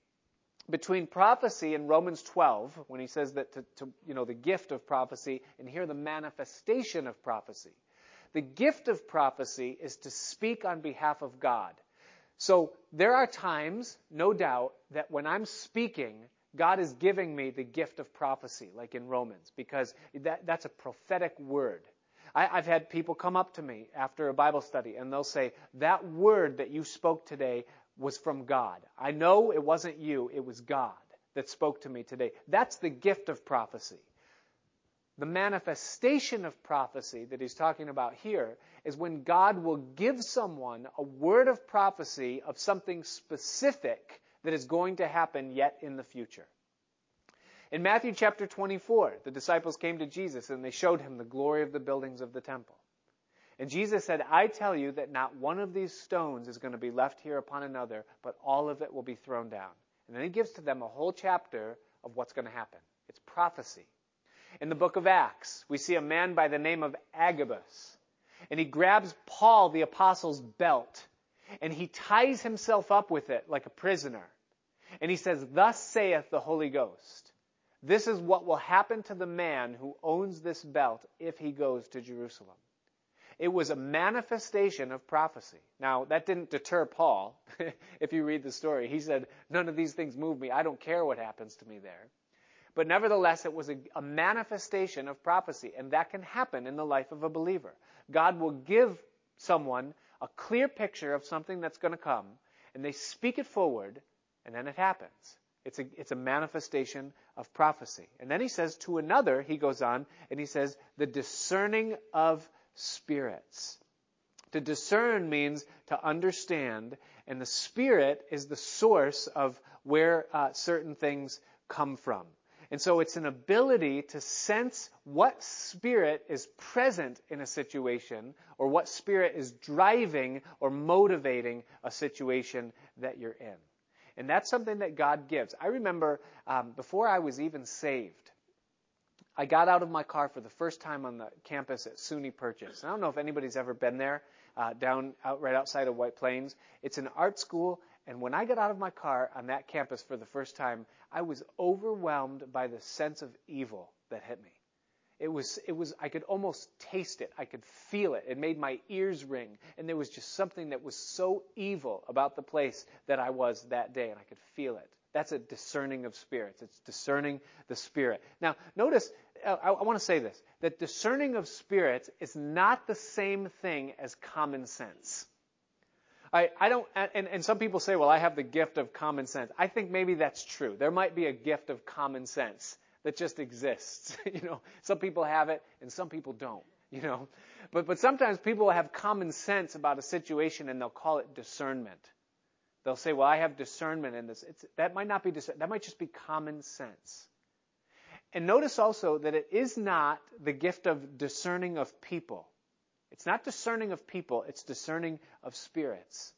between prophecy in Romans 12, when he says that to, to, you know, the gift of prophecy, and here the manifestation of prophecy. The gift of prophecy is to speak on behalf of God. So there are times, no doubt, that when I'm speaking, God is giving me the gift of prophecy, like in Romans, because that, that's a prophetic word. I, have had people come up to me after a Bible study and they'll say, That word that you spoke today was from God. I know it wasn't you, it was God that spoke to me today. That's the gift of prophecy. The manifestation of prophecy that he's talking about here is when God will give someone a word of prophecy of something specific that is going to happen yet in the future. In Matthew chapter 24, the disciples came to Jesus and they showed him the glory of the buildings of the temple. And Jesus said, I tell you that not one of these stones is going to be left here upon another, but all of it will be thrown down. And then he gives to them a whole chapter of what's going to happen. It's prophecy. In the book of Acts, we see a man by the name of Agabus. And he grabs Paul, the apostle's belt, and he ties himself up with it like a prisoner. And he says, Thus saith the Holy Ghost. This is what will happen to the man who owns this belt if he goes to Jerusalem. It was a manifestation of prophecy. Now, that didn't deter Paul. if you read the story, he said, None of these things move me. I don't care what happens to me there. But nevertheless, it was a, a, manifestation of prophecy, and that can happen in the life of a believer. God will give someone a clear picture of something that's going to come, and they speak it forward, and then it happens. It's a, it's a manifestation of prophecy. And then he says to another, he goes on, and he says, the discerning of spirits. To discern means to understand, and the spirit is the source of where uh, certain things come from. And so it's an ability to sense what spirit is present in a situation or what spirit is driving or motivating a situation that you're in. And that's something that God gives. I remember um, before I was even saved, I got out of my car for the first time on the campus at SUNY Purchase. I don't know if anybody's ever been there, uh, down out right outside of White Plains. It's an art school, and when I got out of my car on that campus for the first time, I was overwhelmed by the sense of evil that hit me. It was, it was, I could almost taste it. I could feel it. It made my ears ring. And there was just something that was so evil about the place that I was that day, and I could feel it. That's a discerning of spirits. It's discerning the spirit. Now, notice, uh, I, I want to say this, that discerning of spirits is not the same thing as common sense. I, I don't, and, and some people say, well, I have the gift of common sense. I think maybe that's true. There might be a gift of common sense that just exists. you know, some people have it and some people don't, you know. But, but sometimes people have common sense about a situation and they'll call it discernment. They'll say, well, I have discernment in this. It's, that might not be discernment. That might just be common sense. And notice also that it is not the gift of discerning of people. It's not discerning of people, it's discerning of spirits.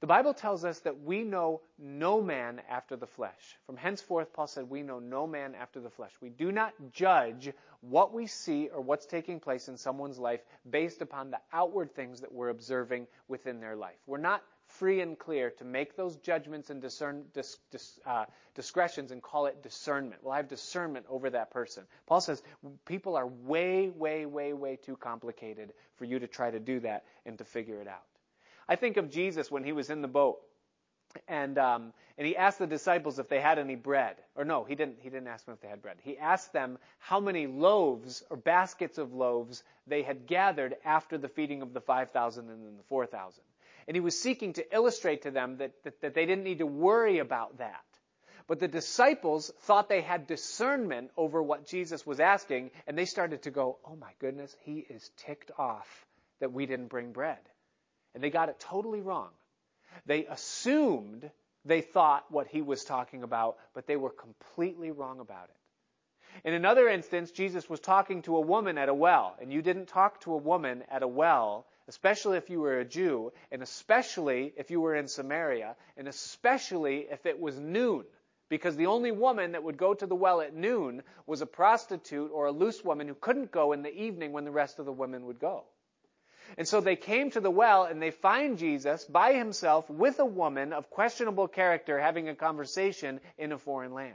The Bible tells us that we know no man after the flesh. From henceforth, Paul said, we know no man after the flesh. We do not judge what we see or what's taking place in someone's life based upon the outward things that we're observing within their life. We're not free and clear to make those judgments and discern, dis, dis, uh, discretions and call it discernment. Well, I have discernment over that person. Paul says people are way, way, way, way too complicated for you to try to do that and to figure it out. I think of Jesus when he was in the boat. And um, and he asked the disciples if they had any bread, or no, he didn't. He didn't ask them if they had bread. He asked them how many loaves or baskets of loaves they had gathered after the feeding of the five thousand and then the four thousand. And he was seeking to illustrate to them that, that, that they didn't need to worry about that. But the disciples thought they had discernment over what Jesus was asking, and they started to go, Oh my goodness, he is ticked off that we didn't bring bread. And they got it totally wrong. They assumed they thought what he was talking about, but they were completely wrong about it. In another instance, Jesus was talking to a woman at a well, and you didn't talk to a woman at a well especially if you were a Jew, and especially if you were in Samaria, and especially if it was noon. Because the only woman that would go to the well at noon was a prostitute or a loose woman who couldn't go in the evening when the rest of the women would go. And so they came to the well and they find Jesus by himself with a woman of questionable character having a conversation in a foreign land.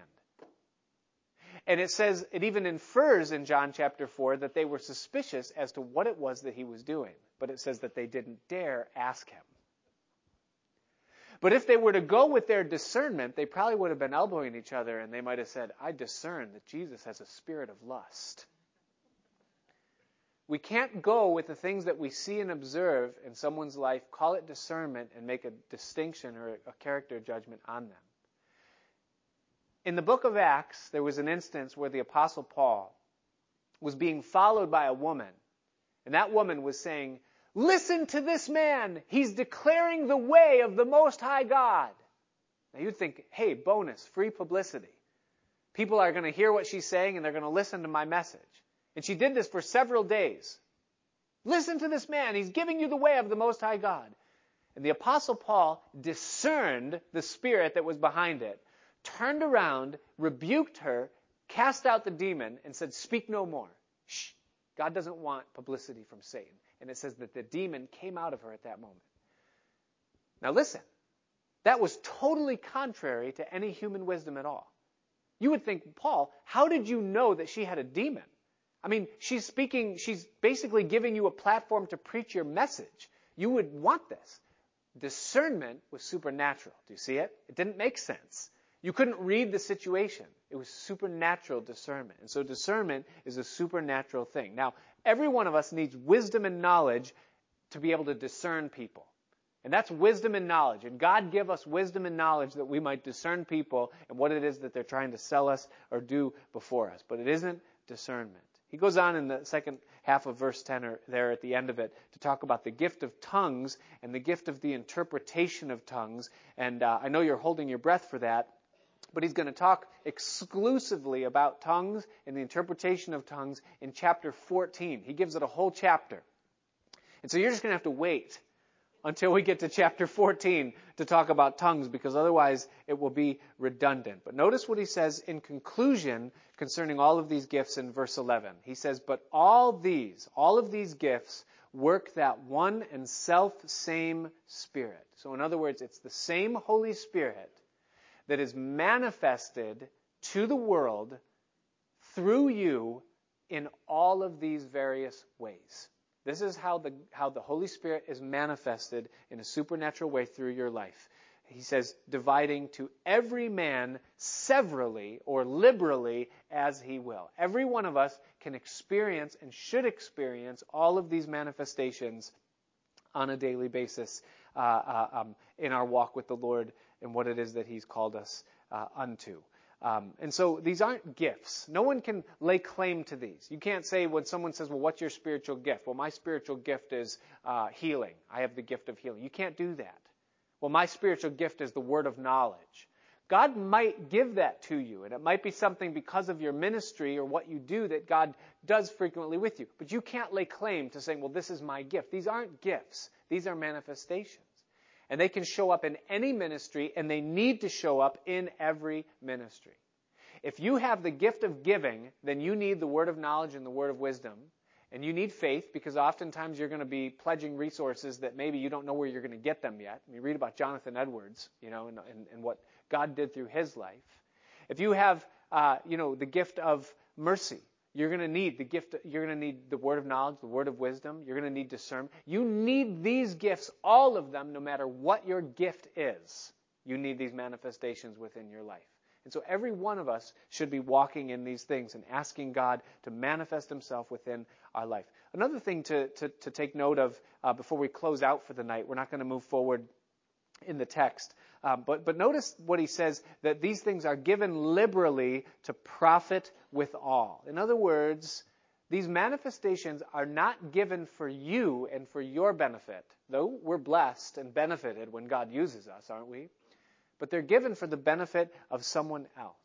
And it says, it even infers in John chapter 4 that they were suspicious as to what it was that he was doing. But it says that they didn't dare ask him. But if they were to go with their discernment, they probably would have been elbowing each other and they might have said, I discern that Jesus has a spirit of lust. We can't go with the things that we see and observe in someone's life, call it discernment, and make a distinction or a character judgment on them. In the book of Acts, there was an instance where the Apostle Paul was being followed by a woman, and that woman was saying, Listen to this man. He's declaring the way of the Most High God. Now you'd think, hey, bonus, free publicity. People are going to hear what she's saying and they're going to listen to my message. And she did this for several days. Listen to this man. He's giving you the way of the Most High God. And the Apostle Paul discerned the spirit that was behind it, turned around, rebuked her, cast out the demon, and said, Speak no more. Shh. God doesn't want publicity from Satan. And it says that the demon came out of her at that moment. Now listen, that was totally contrary to any human wisdom at all. You would think, Paul, how did you know that she had a demon? I mean, she's speaking, she's basically giving you a platform to preach your message. You would want this. Discernment was supernatural. Do you see it? It didn't make sense. You couldn't read the situation. It was supernatural discernment. And so discernment is a supernatural thing. Now, every one of us needs wisdom and knowledge to be able to discern people. And that's wisdom and knowledge. And God give us wisdom and knowledge that we might discern people and what it is that they're trying to sell us or do before us. But it isn't discernment. He goes on in the second half of verse 10 or there at the end of it to talk about the gift of tongues and the gift of the interpretation of tongues. And uh, I know you're holding your breath for that, but he's going to talk exclusively about tongues and the interpretation of tongues in chapter 14. He gives it a whole chapter. And so you're just going to have to wait until we get to chapter 14 to talk about tongues because otherwise it will be redundant. But notice what he says in conclusion concerning all of these gifts in verse 11. He says, But all these, all of these gifts work that one and self same Spirit. So in other words, it's the same Holy Spirit that is manifested to the world through you in all of these various ways. This is how the, how the Holy Spirit is manifested in a supernatural way through your life. He says, dividing to every man severally or liberally as he will. Every one of us can experience and should experience all of these manifestations on a daily basis uh, uh, um, in our walk with the Lord and what it is that He's called us uh, unto. Um, and so these aren't gifts. No one can lay claim to these. You can't say when someone says, "Well, what's your spiritual gift?" Well, my spiritual gift is uh, healing. I have the gift of healing. You can't do that. Well, my spiritual gift is the word of knowledge. God might give that to you, and it might be something because of your ministry or what you do that God does frequently with you. But you can't lay claim to saying, "Well, this is my gift." These aren't gifts. These are manifestations. And they can show up in any ministry, and they need to show up in every ministry. If you have the gift of giving, then you need the word of knowledge and the word of wisdom. And you need faith because oftentimes you're going to be pledging resources that maybe you don't know where you're going to get them yet. You read about Jonathan Edwards, you know, and, and, and what God did through his life. If you have, uh, you know, the gift of mercy, you're going to need the gift, you're going to need the word of knowledge, the word of wisdom. You're going to need discernment. You need these gifts, all of them, no matter what your gift is. You need these manifestations within your life. And so every one of us should be walking in these things and asking God to manifest himself within our life. Another thing to, to, to take note of uh, before we close out for the night, we're not going to move forward in the text. Um, but, but notice what he says that these things are given liberally to profit with all. In other words, these manifestations are not given for you and for your benefit, though we're blessed and benefited when God uses us, aren't we? But they're given for the benefit of someone else.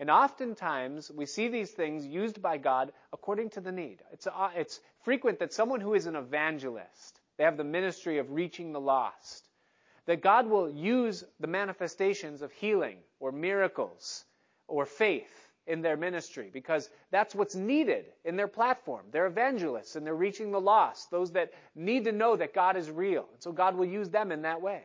And oftentimes we see these things used by God according to the need. It's, uh, it's frequent that someone who is an evangelist, they have the ministry of reaching the lost, that God will use the manifestations of healing or miracles or faith in their ministry because that's what's needed in their platform. They're evangelists and they're reaching the lost, those that need to know that God is real. And so God will use them in that way.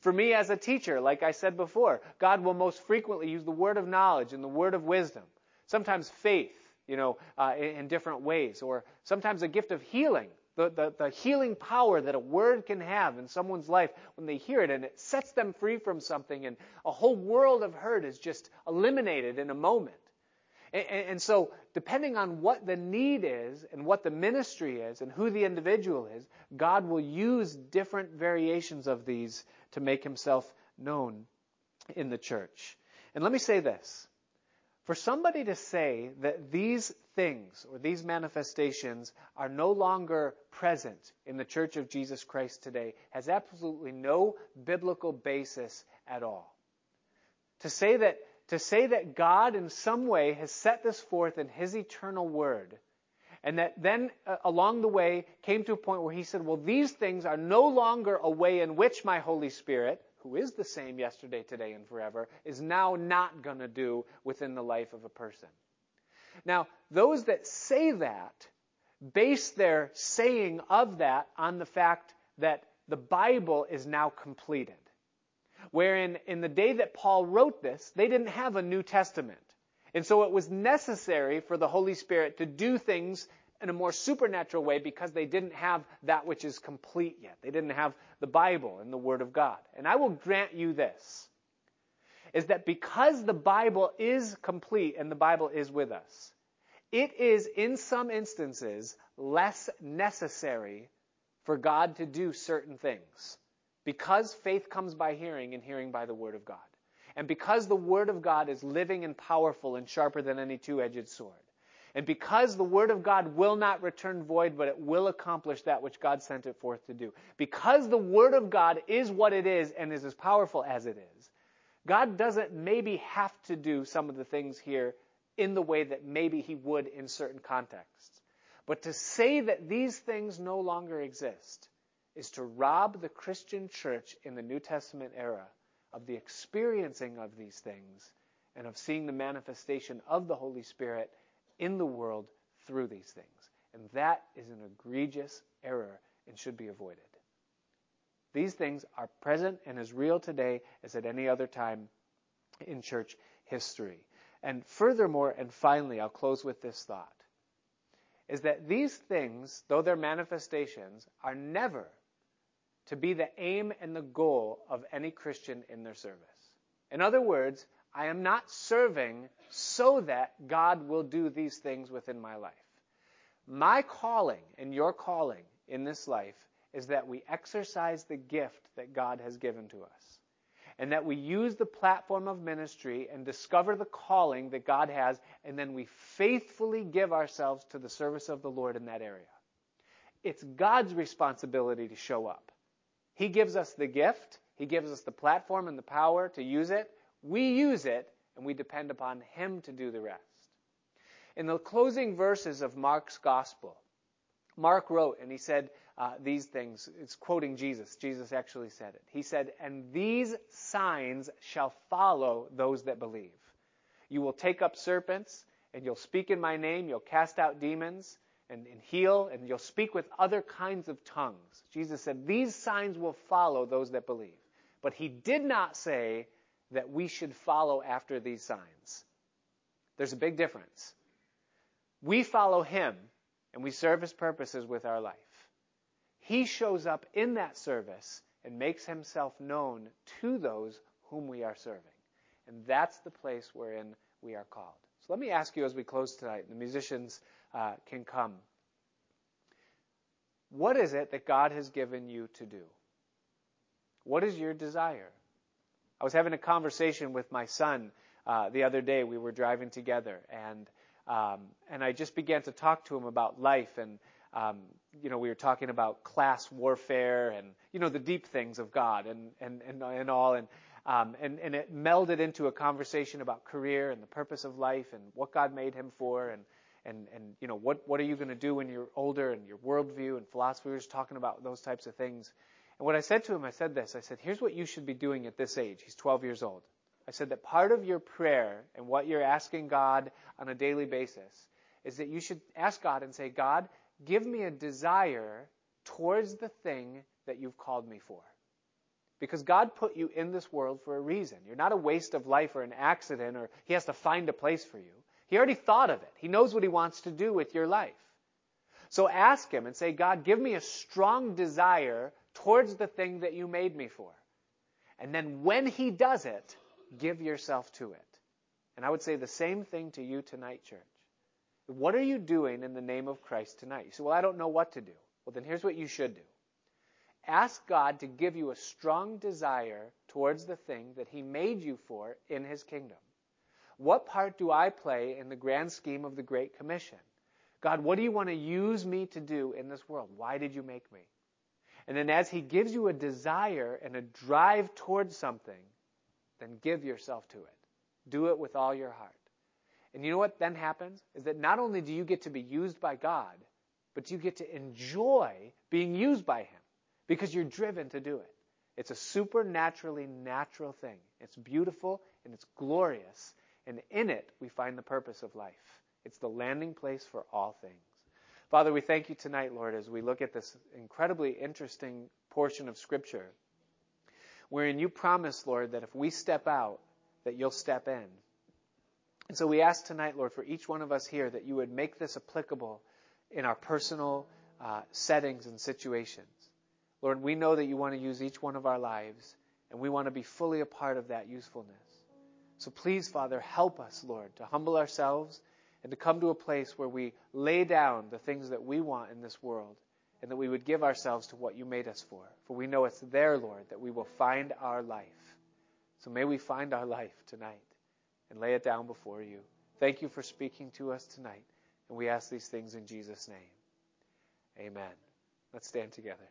For me as a teacher, like I said before, God will most frequently use the word of knowledge and the word of wisdom. Sometimes faith, you know, uh, in, in different ways, or sometimes a gift of healing the, the, the, healing power that a word can have in someone's life when they hear it and it sets them free from something and a whole world of hurt is just eliminated in a moment. And, and so, depending on what the need is and what the ministry is and who the individual is, God will use different variations of these to make himself known in the church. And let me say this. For somebody to say that these things or these manifestations are no longer present in the Church of Jesus Christ today has absolutely no biblical basis at all. To say that, to say that God in some way has set this forth in His eternal word, and that then uh, along the way came to a point where He said, well, these things are no longer a way in which my Holy Spirit, who is the same yesterday, today, and forever, is now not going to do within the life of a person. Now, those that say that base their saying of that on the fact that the Bible is now completed. Wherein, in the day that Paul wrote this, they didn't have a New Testament. And so it was necessary for the Holy Spirit to do things in a more supernatural way because they didn't have that which is complete yet. They didn't have the Bible and the Word of God. And I will grant you this is that because the Bible is complete and the Bible is with us, it is in some instances less necessary for God to do certain things because faith comes by hearing and hearing by the Word of God. And because the Word of God is living and powerful and sharper than any two edged sword. And because the Word of God will not return void, but it will accomplish that which God sent it forth to do. Because the Word of God is what it is and is as powerful as it is, God doesn't maybe have to do some of the things here in the way that maybe he would in certain contexts. But to say that these things no longer exist is to rob the Christian church in the New Testament era of the experiencing of these things and of seeing the manifestation of the Holy Spirit in the world through these things. And that is an egregious error and should be avoided. These things are present and as real today as at any other time in church history. And furthermore, and finally, I'll close with this thought, is that these things, though they're manifestations, are never to be the aim and the goal of any Christian in their service. In other words, I am not serving so that God will do these things within my life. My calling and your calling in this life is that we exercise the gift that God has given to us. And that we use the platform of ministry and discover the calling that God has, and then we faithfully give ourselves to the service of the Lord in that area. It's God's responsibility to show up. He gives us the gift, He gives us the platform and the power to use it. We use it, and we depend upon Him to do the rest. In the closing verses of Mark's Gospel, Mark wrote, and he said, uh, these things. It's quoting Jesus. Jesus actually said it. He said, And these signs shall follow those that believe. You will take up serpents, and you'll speak in my name, you'll cast out demons, and, and heal, and you'll speak with other kinds of tongues. Jesus said, These signs will follow those that believe. But he did not say that we should follow after these signs. There's a big difference. We follow him, and we serve his purposes with our life. He shows up in that service and makes himself known to those whom we are serving. And that's the place wherein we are called. So let me ask you as we close tonight, the musicians uh, can come. What is it that God has given you to do? What is your desire? I was having a conversation with my son uh, the other day. We were driving together, and um, and I just began to talk to him about life and um, you know, we were talking about class warfare and, you know, the deep things of God and, and, and, and all. And, um, and, and it melded into a conversation about career and the purpose of life and what God made him for and, and, and you know, what, what are you going to do when you're older and your worldview and philosophy. We were just talking about those types of things. And what I said to him, I said this. I said, here's what you should be doing at this age. He's 12 years old. I said that part of your prayer and what you're asking God on a daily basis is that you should ask God and say, God, give me a desire towards the thing that you've called me for. Because God put you in this world for a reason. You're not a waste of life or an accident or He has to find a place for you. He already thought of it. He knows what He wants to do with your life. So ask Him and say, God, give me a strong desire towards the thing that you made me for. And then when He does it, give yourself to it. And I would say the same thing to you tonight, church. What are you doing in the name of Christ tonight? You say, well, I don't know what to do. Well, then here's what you should do. Ask God to give you a strong desire towards the thing that He made you for in His kingdom. What part do I play in the grand scheme of the Great Commission? God, what do you want to use me to do in this world? Why did you make me? And then as He gives you a desire and a drive towards something, then give yourself to it. Do it with all your heart. And you know what then happens? Is that not only do you get to be used by God, but you get to enjoy being used by Him because you're driven to do it. It's a supernaturally natural thing. It's beautiful and it's glorious. And in it, we find the purpose of life. It's the landing place for all things. Father, we thank you tonight, Lord, as we look at this incredibly interesting portion of Scripture, wherein you promise, Lord, that if we step out, that you'll step in. And so we ask tonight, Lord, for each one of us here that you would make this applicable in our personal uh, settings and situations. Lord, we know that you want to use each one of our lives, and we want to be fully a part of that usefulness. So please, Father, help us, Lord, to humble ourselves and to come to a place where we lay down the things that we want in this world and that we would give ourselves to what you made us for. For we know it's there, Lord, that we will find our life. So may we find our life tonight and lay it down before you. Thank you for speaking to us tonight. And we ask these things in Jesus' name. Amen. Let's stand together.